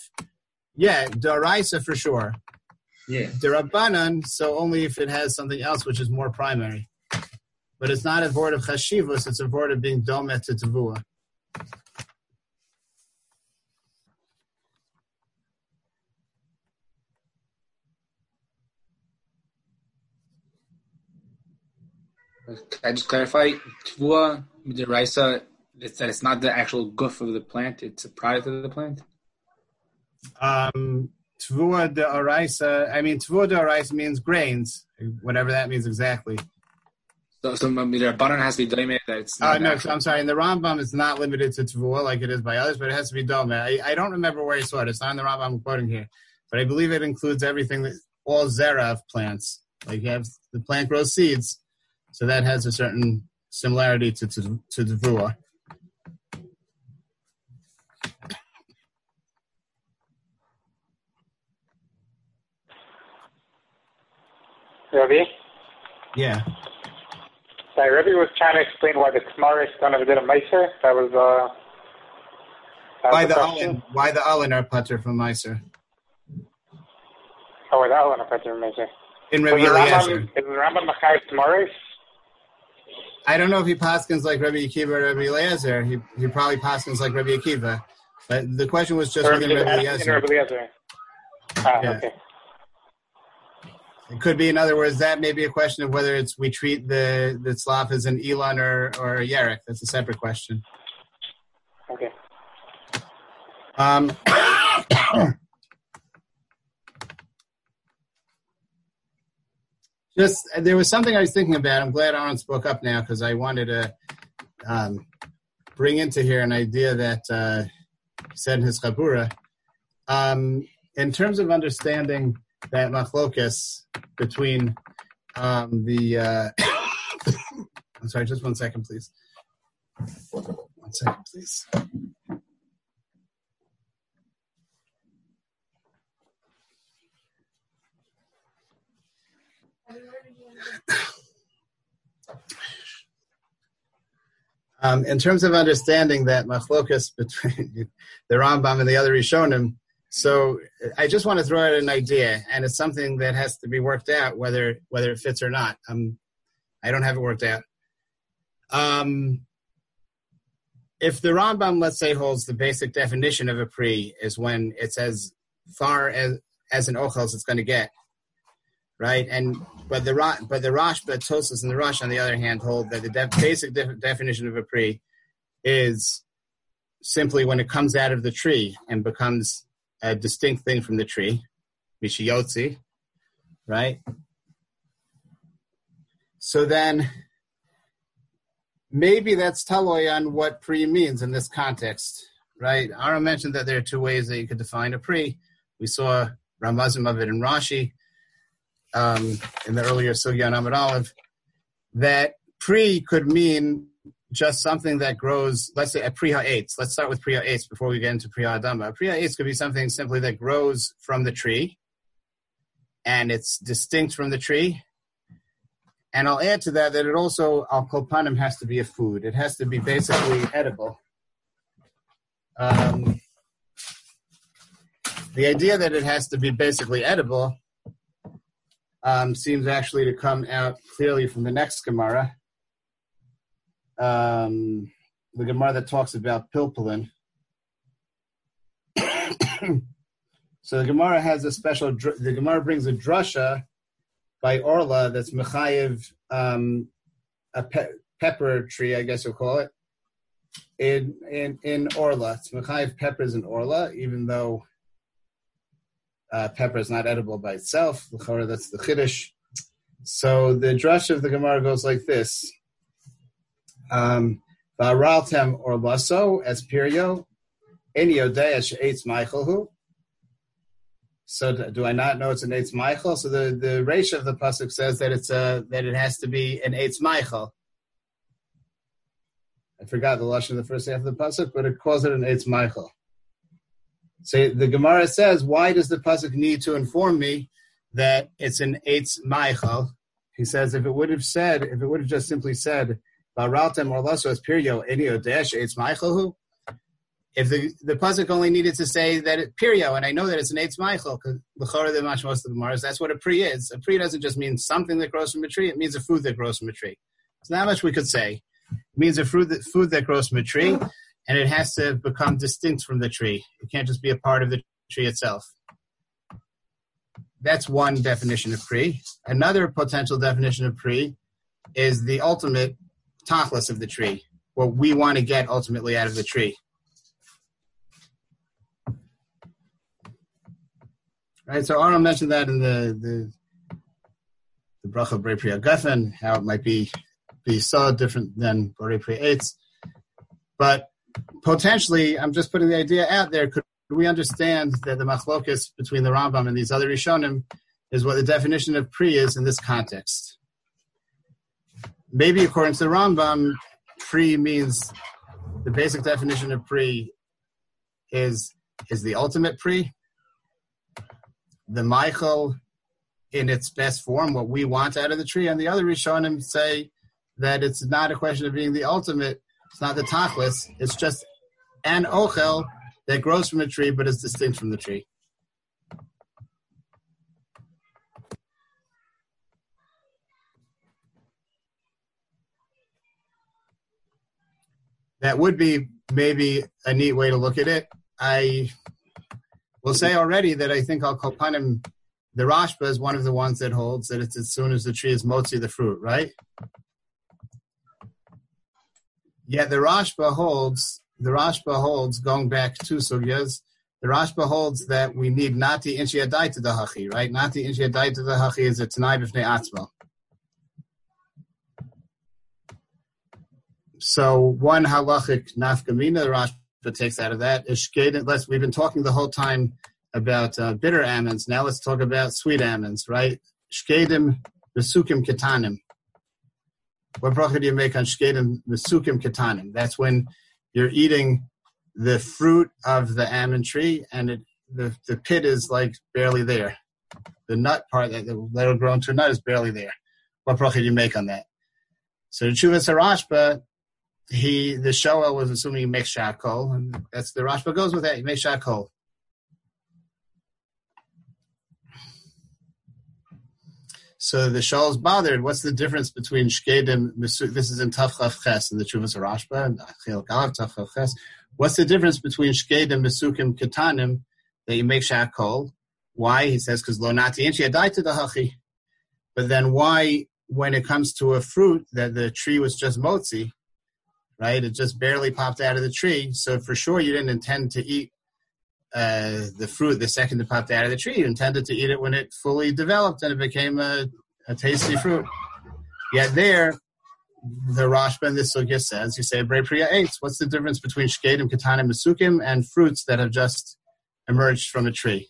Yeah, daraisa for sure. Yeah. Darabanan, so only if it has something else which is more primary. But it's not a word of chashivus, it's a word of being domet to tavua. Can I just clarify? Tvua midiraisa, it's that it's not the actual goof of the plant; it's a product of the plant. Um, tvua de araisa. I mean, tvua de araisa means grains, whatever that means exactly. So, so midirabanan has to be dome that it's. Uh, no, I'm sorry. In the Rambam, it's not limited to tvua like it is by others, but it has to be dome. I, I don't remember where he saw it. It's not in the Rambam I'm quoting here, but I believe it includes everything that all zera of plants. Like you have the plant grows seeds so that has a certain similarity to to, to Devua. Ravi? Yeah. Sorry, Ravi was trying to explain why the Kmar is going to did a Meiser. That was, uh, that why, the Alin, why the Alin are putter from Meiser? Oh, the Alin are putter from Meiser. In Rabbi Eliezer. Is the Rambam Machar Kmaris? I don't know if he paskins like Rabbi Akiva or Rabbi Eliezer. He he probably paskins like Rabbi Akiva. But the question was just within Rabbi Eliezer. Rabbi Eliezer. Ah, yeah. okay. It could be, in other words, that may be a question of whether it's we treat the the tzlaf as an Elon or or a Yerek. That's a separate question. Okay. Um, (coughs) (coughs) (coughs) just there was something I was thinking about. I'm glad Aaron spoke up now because I wanted to um, bring into here an idea that uh, said in his Chabura. Um, in terms of understanding that machlokas between um, the. Uh, (coughs) I'm sorry, just one second, please. One second, please. Um, in terms of understanding that machlokas (laughs) between the Rambam and the other Rishonim, so I just want to throw out an idea, and it's something that has to be worked out whether whether it fits or not. Um, I don't have it worked out. Um, if the Rambam, let's say, holds the basic definition of a pri is when it's as far as as an ochel as it's going to get, right? And but the but the Rosh, but Tosfos and the Rosh, on the other hand, hold that the def, basic def, definition of a pri is simply when it comes out of the tree and becomes a distinct thing from the tree, mishiyotzi, right? So then maybe that's taloi on what pri means in this context, right? Aaron mentioned that there are two ways that you could define a pri. We saw Ramazim of it in Rashi um, in the earlier Sugyan Amid Olive, that pri could mean just something that grows, let's say a priha eitz. Let's start with priha eitz before we get into priha adama. A priha eitz could be something simply that grows from the tree and it's distinct from the tree. And I'll add to that that it also, al kolpanim has to be a food. It has to be basically edible. Um, the idea that it has to be basically edible um, seems actually to come out clearly from the next Gemara um, the Gemara that talks about pilpulin. (coughs) so the Gemara has a special. The Gemara brings a drasha by Orla that's mechayiv um, a pe- pepper tree, I guess you'll call it. In in in Orla, it's mechayiv peppers in Orla, even though uh, pepper is not edible by itself. That's the chiddush. So the drush of the Gemara goes like this. Um, Varaltem or lasso as perio, any odea she'etz Michaelhu. So do I not know it's an Eitz Michael? So the, the ratio of the pasuk says that it's a that it has to be an Eitz Michael. I forgot the lashon of the first half of the pasuk, but it calls it an Eitz Michael. So the Gemara says, why does the pasuk need to inform me that it's an Eitz Michael? He says, if it would have said, if it would have just simply said Baraltem or Lasso as Pirio, Enio Desh, it's Michael If the the pasuk only needed to say that it Pirio, and I know that it's an Eitz Michael, because the most of the Mars, that's what a Pri is. A Pri doesn't just mean something that grows from a tree, it means a food that grows from a tree. So not much we could say. It means a fruit that, food that grows from a tree, and it has to become distinct from the tree. It can't just be a part of the tree itself. That's one definition of pri. Another potential definition of pri is the ultimate tachlis of the tree, what we want to get ultimately out of the tree. Right, so Arnold mentioned that in the the, the bracha Brei Priya Geffen, how it might be be so different than Borei Priya Eitz. But potentially, I'm just putting the idea out there, could we understand that the machlokus between the Rambam and these other Rishonim is what the definition of pri is in this context? maybe according to the Rambam, pri means the basic definition of pri is is the ultimate pri. The Michael in its best form, what we want out of the tree, and the other Rishonim say that it's not a question of being the ultimate, it's not the tachlis, it's just an ochel that grows from a tree but is distinct from the tree. that would be maybe a neat way to look at it. I will say already that I think Al Kopanim, the Rashba is one of the ones that holds that it's as soon as the tree is motzi the fruit, right? Yet the Rashba holds, the Rashba holds, going back two sugyas, the Rashba holds that we need nati inchi adai to the hachi, right? Nati inchi adai to the hachi is a tanai b'fnei atzma. So one halachic nafkamina the Rashba takes out of that. Let's we've been talking the whole time about uh, bitter almonds. Now let's talk about sweet almonds, right? Shkedim besukim ketanim. That's when you're eating the fruit of the almond tree, and it, the the pit is like barely there. The nut part that that'll grow into a nut is barely there. What bracha do you make on that? So the Chuvas Harashba, he the Shoah was assuming he makes shakol, and that's the Rashba goes with that. He makes shakol. So the Shaul is bothered. What's the difference between shkedim? This is in Tafchav Ches in the Chuvas Rashba and Achil Galav Tafchav Ches. What's the difference between shkedim, mesukim, ketanim that you make shakol? Why he says because lo nati inchi died to the hachi. But then why, when it comes to a fruit that the tree was just motzi, right? It just barely popped out of the tree. So for sure you didn't intend to eat uh, the fruit the second popped out of the tree. You intended to eat it when it fully developed and it became a, a tasty fruit. Yet there, the Rashba in this sugya says, you say Brei Priya eight. What's the difference between Shkedim, Katanim, Masukim, and fruits that have just emerged from a tree?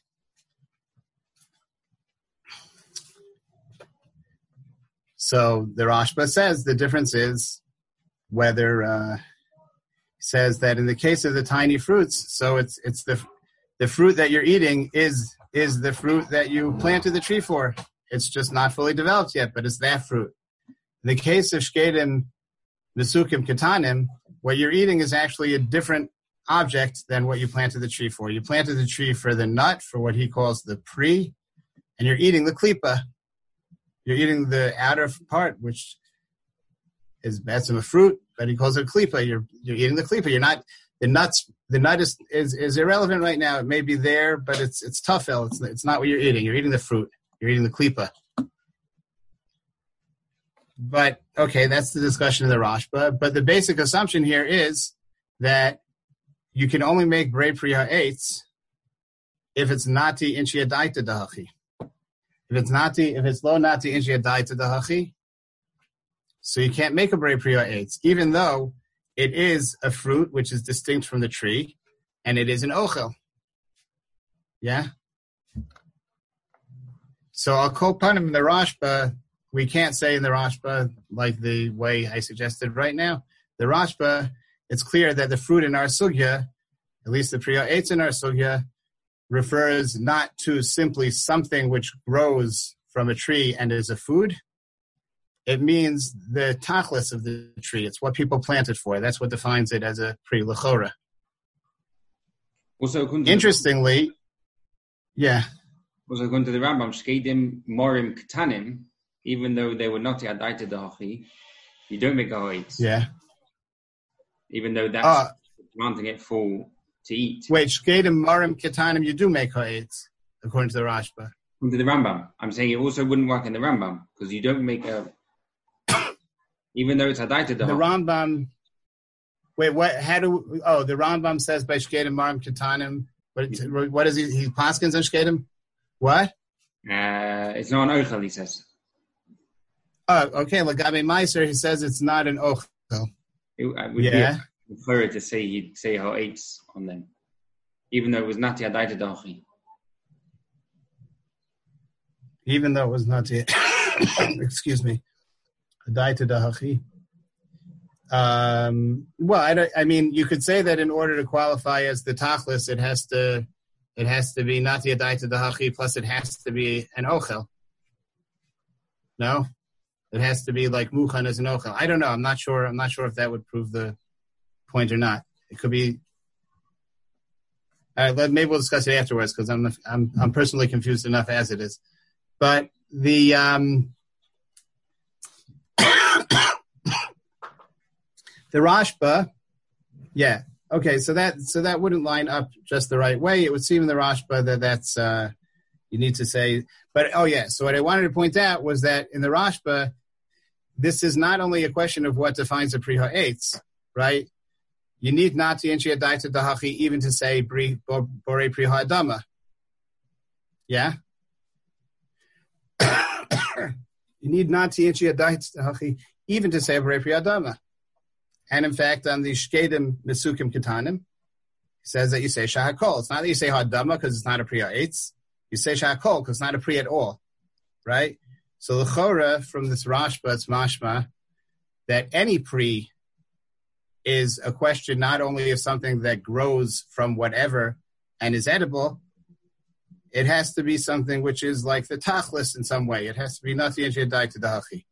So the Rashba says the difference is whether uh, says that in the case of the tiny fruits, so it's it's the the fruit that you're eating is is the fruit that you planted the tree for. It's just not fully developed yet, but it's that fruit. In the case of shkedim, nesukim katanim, what you're eating is actually a different object than what you planted the tree for. You planted the tree for the nut, for what he calls the pre, and you're eating the klipa. You're eating the outer part, which is that's a fruit, but he calls it klipa. You're you're eating the klipa. You're not the nuts the nut is, is, is irrelevant right now. It may be there, but it's it's tough. It's it's not what you're eating. You're eating the fruit. You're eating the klipa. But okay, that's the discussion of the Rashba. But the basic assumption here is that you can only make brei priya eights if it's nati inchi adaita dahachi. If it's nati, if it's low nati inchi adaita dahachi, so you can't make a brei priya eights, even though it is a fruit which is distinct from the tree, and it is an ochel. Yeah. So I'll him in the Rashba. We can't say in the Rashba like the way I suggested right now. The Rashba, it's clear that the fruit in our sugya, at least the priya eitz in our sugya, refers not to simply something which grows from a tree and is a food, it means the tachlis of the tree. It's what people plant it for. That's what defines it as a pre lechora. Interestingly, yeah. Also, according to the Rambam, shkedim morim katanim, even though they were not yadaita dachi, you don't make a hoitz. Yeah. Even though that's uh, granting it full to eat. Wait, shkedim morim katanim, you do make hoitz, according to the Rashba. According to the Rambam, I'm saying it also wouldn't work in the Rambam because you don't make a even though it's hadaita The Rambam. Wait, what? How do? Oh, the Rambam says by shkedim marim katanim. What? What is he? He paskins on shkedim. What? Uh, it's not an ochel. He says. Oh, okay. Lagabe Meiser, he says it's not an ochel. It, uh, would yeah. prefer to say he'd say how eights on them, even though it was not the hadaita dachi. Even though it was not the. (coughs) excuse me. Um, well, I, I, mean, you could say that in order to qualify as the tachlis, it has to it has to be not the adaita dahachi, plus it has to be an ochel. No, it has to be like muchan as an ochel. I don't know. I'm not sure. I'm not sure if that would prove the point or not. It could be. All right, maybe we'll discuss it afterwards because I'm I'm I'm personally confused enough as it is. But the um, (coughs) The Rashba, yeah, okay, so that so that wouldn't line up just the right way. It would seem in the Rashba that that's uh, you need to say. But oh yeah, so what I wanted to point out was that in the Rashba, this is not only a question of what defines a priha eitz, right? you need not to daita dahachi even to say bore priha ha'adama. Yeah? (coughs) (coughs) you need not to even to say bore pri ha'adama. And in fact, on the Shkedim Mesukim Ketanim, he says that you say Shahakol. It's not that you say Hadama because it's not a Priya Eitz. You say Shahakol because it's not a Priya at all. Right? So the Chora from this Rashba, it's mashma, that any Pri is a question not only of something that grows from whatever and is edible, it has to be something which is like the tachlis in some way. It has to be not the nothing to the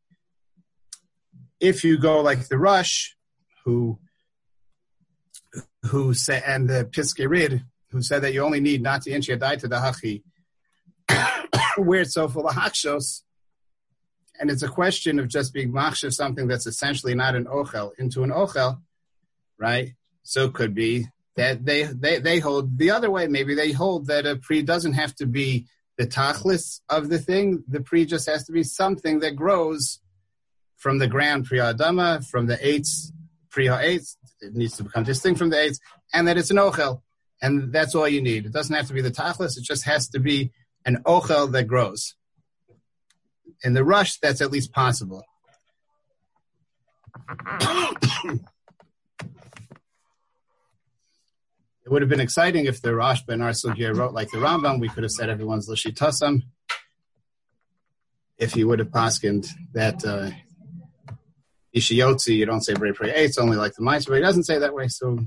If you go like the Rosh, who who said and the Piskerid who said that you only need not the die to the hachi, (coughs) where it's so full of hakshos, and it's a question of just being machshav something that's essentially not an ochel into an ochel, right? So it could be that they, they, they hold the other way. Maybe they hold that a pre doesn't have to be the tachlis of the thing. The pre just has to be something that grows from the ground pre adama, from the eights pre ha'etz. It needs to become distinct from the eights, and that it's an ochel, and that's all you need. It doesn't have to be the tachlis. It just has to be an ochel that grows. In the Rosh, that's at least possible. (coughs) (coughs) (coughs) it would have been exciting if the Rosh Ben Arsugya wrote like the Rambam. We could have said everyone's Lashitasam. If he would have poskened that uh, Ishiyotzi, you don't say Bray Pray It's only like the mice, but he doesn't say that way, so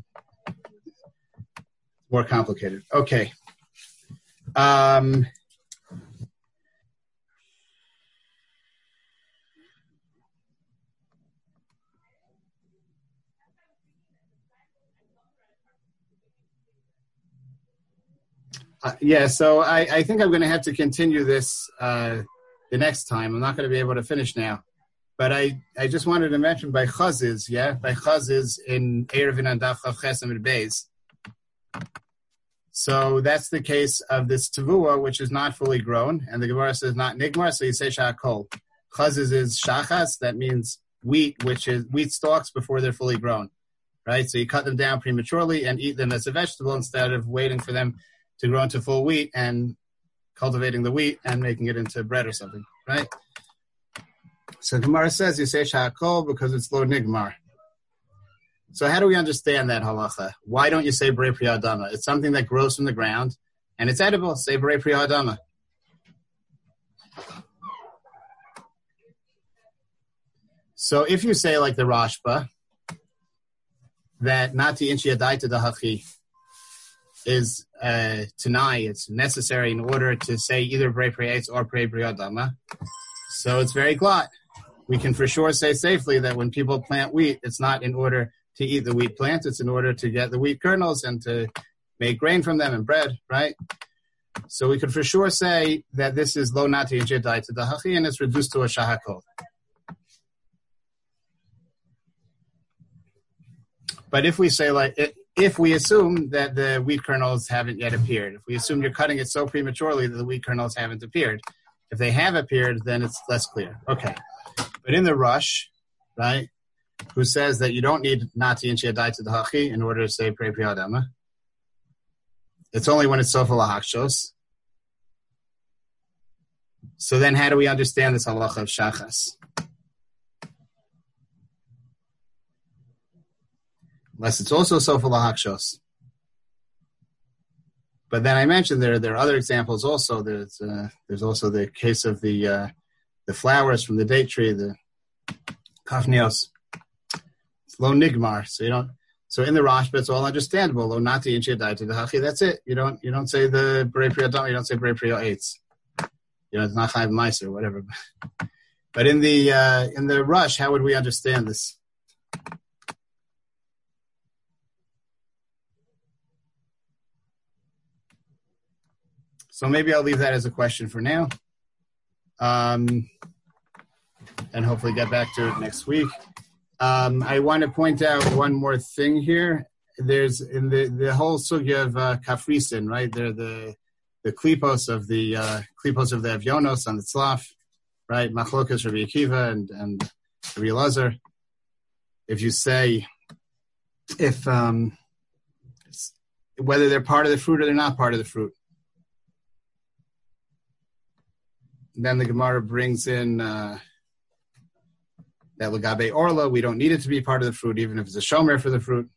more complicated. Okay. Um, Uh, yeah, so I, I, think I'm going to have to continue this uh, the next time. I'm not going to be able to finish now. But I, I just wanted to mention by Chaziz, yeah, by Chaziz in Eruvin and Daf Chesem Beis. So that's the case of this tavua, which is not fully grown, and the Gemara says not nigmar, so you say shakol. Chaziz is shachas, that means wheat, which is wheat stalks before they're fully grown, right? So you cut them down prematurely and eat them as a vegetable instead of waiting for them to grow into full wheat and cultivating the wheat and making it into bread or something, right? So Gemara says you say shakol because it's lo nigmar. So how do we understand that halacha? Why don't you say brei priyadama? It's something that grows from the ground and it's edible. Say brei priyadama. So if you say like the Rashba, that nati inchi adaita dahachi is uh, tanai, it's necessary in order to say either brei priyatz or brei priyadama. So it's very glad we can for sure say safely that when people plant wheat, it's not in order to eat the wheat plant, it's in order to get the wheat kernels and to make grain from them and bread, right? So we could for sure say that this is lo nati and jedai to the hachi and it's reduced to a shahakol. But if we say like, if we assume that the wheat kernels haven't yet appeared, if we assume you're cutting it so prematurely that the wheat kernels haven't appeared, if they have appeared, then it's less clear. Okay. But in the Rosh, right, who says that you don't need nati and shiadai to the hachi in order to say pre priyadama. It's only when it's sofa lahakshos. So then how do we understand this halacha of shachas? Unless it's also sofa lahakshos. But then I mentioned there there are other examples also. There's uh, there's also the case of the uh, the flowers from the date tree, the kafnios. It's lo nigmar, so you don't. So in the Rashba, it's all understandable. Lo nati in to the hachi. That's it. You don't you don't say the priyadam. You don't say brei priyo eitz. You know, it's not chayv mice or whatever. (laughs) But in the uh, in the Rosh, how would we understand this? So maybe I'll leave that as a question for now um, and hopefully get back to it next week. Um, I want to point out one more thing here. There's in the, the whole sugya of uh, Kafrisin, right? They're the the klipos of the uh, klipos of the Avionos on the Tzlaf, right? Machlokas Rabbi Akiva and and Rabbi Lazar. If you say if um, whether they're part of the fruit or they're not part of the fruit. Then the Gemara brings in uh, that Lagabe Orla, we don't need it to be part of the fruit, even if it's a shomer for the fruit.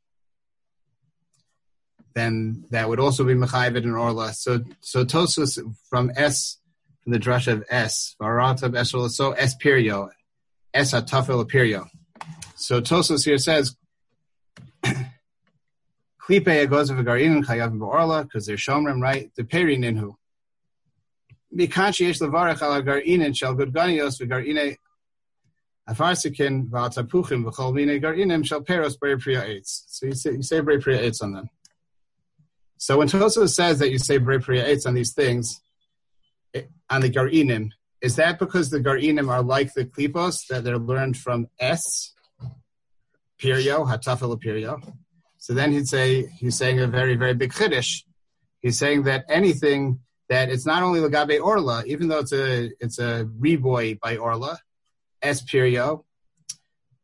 Then that would also be Mechayiv and Orla. So so Tosfos from S, from the drush of S, Varatav Eshel, so S perio, S atafel perio. So Tosfos here says, Klipe a garin chayav ba'orla because they're shomrim, right? The peri ninhu. So you say, you say eitz on them. So when Tosfos says that you say b'rei priya eitz on these things, on the garinim, is that because the garinim are like the klipos that they're learned from S, perio, hatafel perio? So then he'd say he's saying a very very big chiddush. He's saying that anything that it's not only lagabe orla, even though it's a it's a reboy by orla, es perio.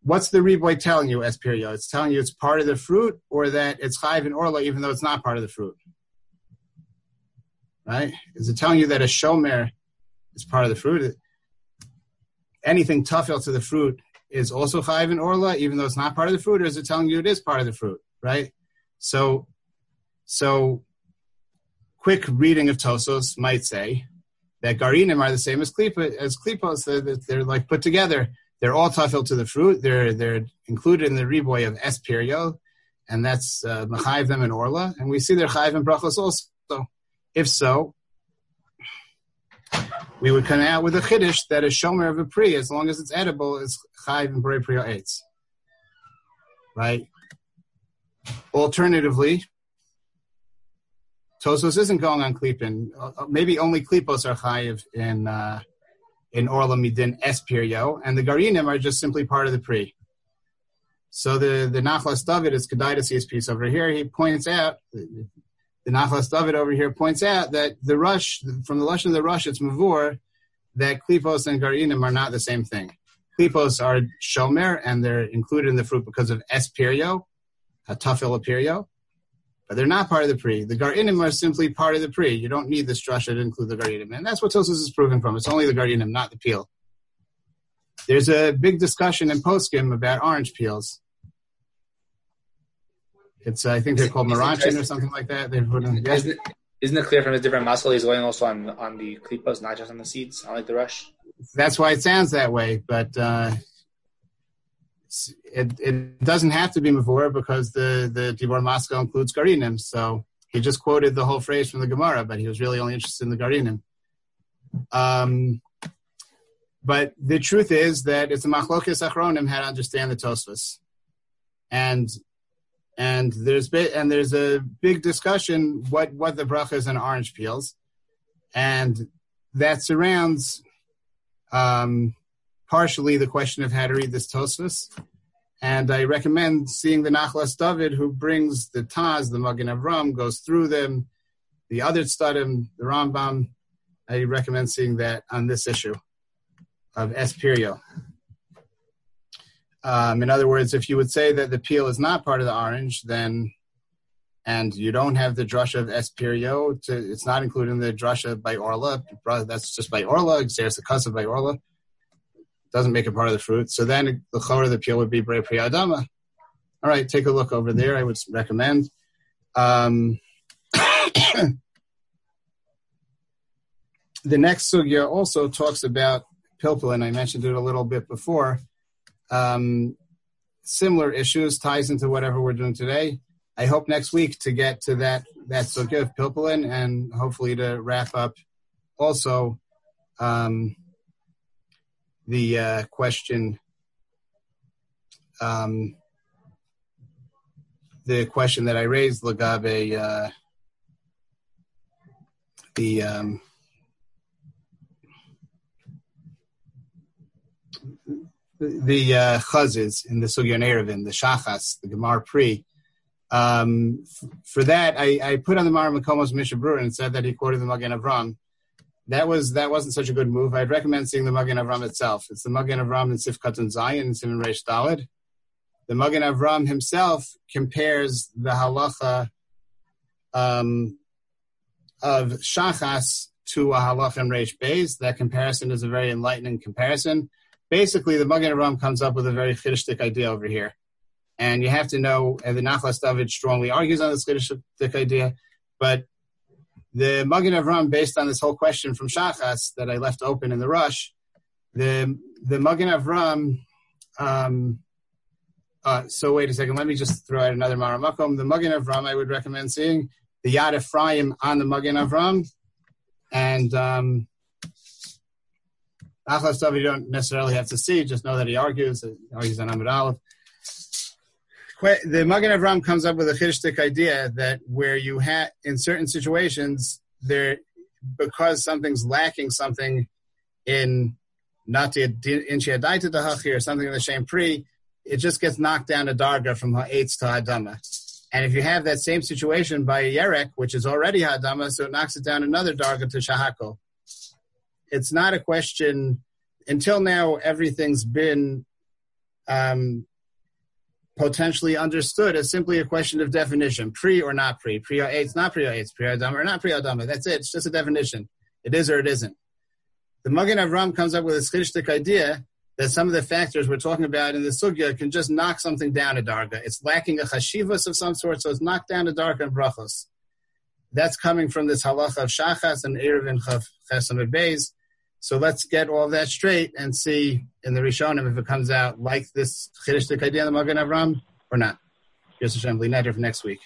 What's the reboy telling you, es perio? It's telling you it's part of the fruit, or that it's chayv in orla, even though it's not part of the fruit. Right? Is it telling you that a shomer is part of the fruit? Anything tafel to the fruit is also chayv in orla, even though it's not part of the fruit, or is it telling you it is part of the fruit? right? So, so quick reading of Tosfos might say that Garinim are the same as Klipa, as Klipos. They're, they're like put together. They're all tafel to the fruit. They're they're included in the reboy of Esperio, and that's uh, them and Orla. And we see their Chayiv and Brachos also. If so, we would come out with a chiddush that a shomer of a pri, as long as it's edible, is Chayiv and Bray Priya. Right? Alternatively, Tosfos isn't going on Klipin. Uh, maybe only Klipos are chayiv in uh, in Orla Midin Espirio, and the Garinim are just simply part of the pre. So the the Nachlas David is Kedaitis piece over here. He points out the Nachlas David over here points out that the Rosh from the lush of the Rosh it's mavur that Klipos and Garinim are not the same thing. Klipos are shomer and they're included in the fruit because of Espirio, a tough Elapirio, but they're not part of the pre. The Garinim are simply part of the pre. You don't need the structure to include the Garinim. And that's what Tosfos is proving from. It's only the Garinim, not the peel. There's a big discussion in Poskim about orange peels. It's, I think they're called Maranchin or something like that. They're putting, yeah. isn't, it, isn't it clear from his different muscle he's going also on on the klipos, not just on the seeds, unlike the Rosh? That's why it sounds that way, but uh, it, it doesn't have to be Mavur because the, the Dibor Moscow includes Garinim. So he just quoted the whole phrase from the Gemara, but he was really only interested in the Garinim. Um, but the truth is that it's a machlokes achronim how to understand the Tosfos, and and there's bit and there's a big discussion what what the brachas and orange peels, and that surrounds um, partially the question of how to read this Tosfos. And I recommend seeing the Nachlas David, who brings the Taz, the Magen Avram, goes through them, the other Stadim, the Rambam. I recommend seeing that on this issue of Espirio. Um, in other words, if you would say that the peel is not part of the orange, then and you don't have the drusha of Espirio, it's not included in the drusha by Orla. That's just by Orla. The by Orla doesn't make it part of the fruit. So then the chor of the peel would be bre priyadama. All right, take a look over there. I would recommend. Um, (coughs) the next sugya also talks about pilpulin. I mentioned it a little bit before. Um, similar issues ties into whatever we're doing today. I hope next week to get to that that sugya of pilpulin and hopefully to wrap up also um, the uh, question um, the question that I raised, Lagabe, uh, the um, the uh, chazes in the Sugyan Eruvin, the shachas, the Gemar Pri. Um, f- for that, I, I, put on the Mar Makomos Mishabur and said that he quoted the Magen Avram that was that wasn't such a good move. I'd recommend seeing the Magen Avram itself. It's the Magen Avram in Sifkat and Zion and Simon Reish Dalid. the Magen Avram himself compares the halacha um, of shachas to a halacha and reish beis. That comparison is a very enlightening comparison. Basically, the Magen Avram comes up with a very chiddishtik idea over here. And you have to know, and the Nachlas David strongly argues on this chiddishtik idea, but the Magen Avram, based on this whole question from Shachas that I left open in the rush, the the Magen Avram. Um, uh, so wait a second. Let me just throw out another mareh makom. The Magen Avram, I would recommend seeing the Yad Ephraim on the Magen Avram, and um, Achlas you don't necessarily have to see. Just know that he argues. He argues on Amud Aleph. The Magen Avram comes up with a chiddishtik idea that where you have in certain situations there because something's lacking something in not in inchiadaita dahachi or something in the same pre, it just gets knocked down a darga from ha'etz to hadama. And if you have that same situation by a yerek, which is already hadama, so it knocks it down another darga to shehakol. It's not a question. Until now, everything's been um, potentially understood as simply a question of definition: pre or not pre, pre or eitz, not pre or eitz, pre adama or not pre adama. That's it. It's just a definition. It is or it isn't the Magen Avram comes up with a schishtik idea that some of the factors we're talking about in the sugya can just knock something down a darga. It's lacking a chashivas of some sort, so it's knocked down a darga and brachos. That's coming from this halacha of shachas and Eruvin chesam beis. So let's get all that straight and see in the Rishonim if it comes out like this in the Magen Avram or not. B'ezras Hashem, for next week.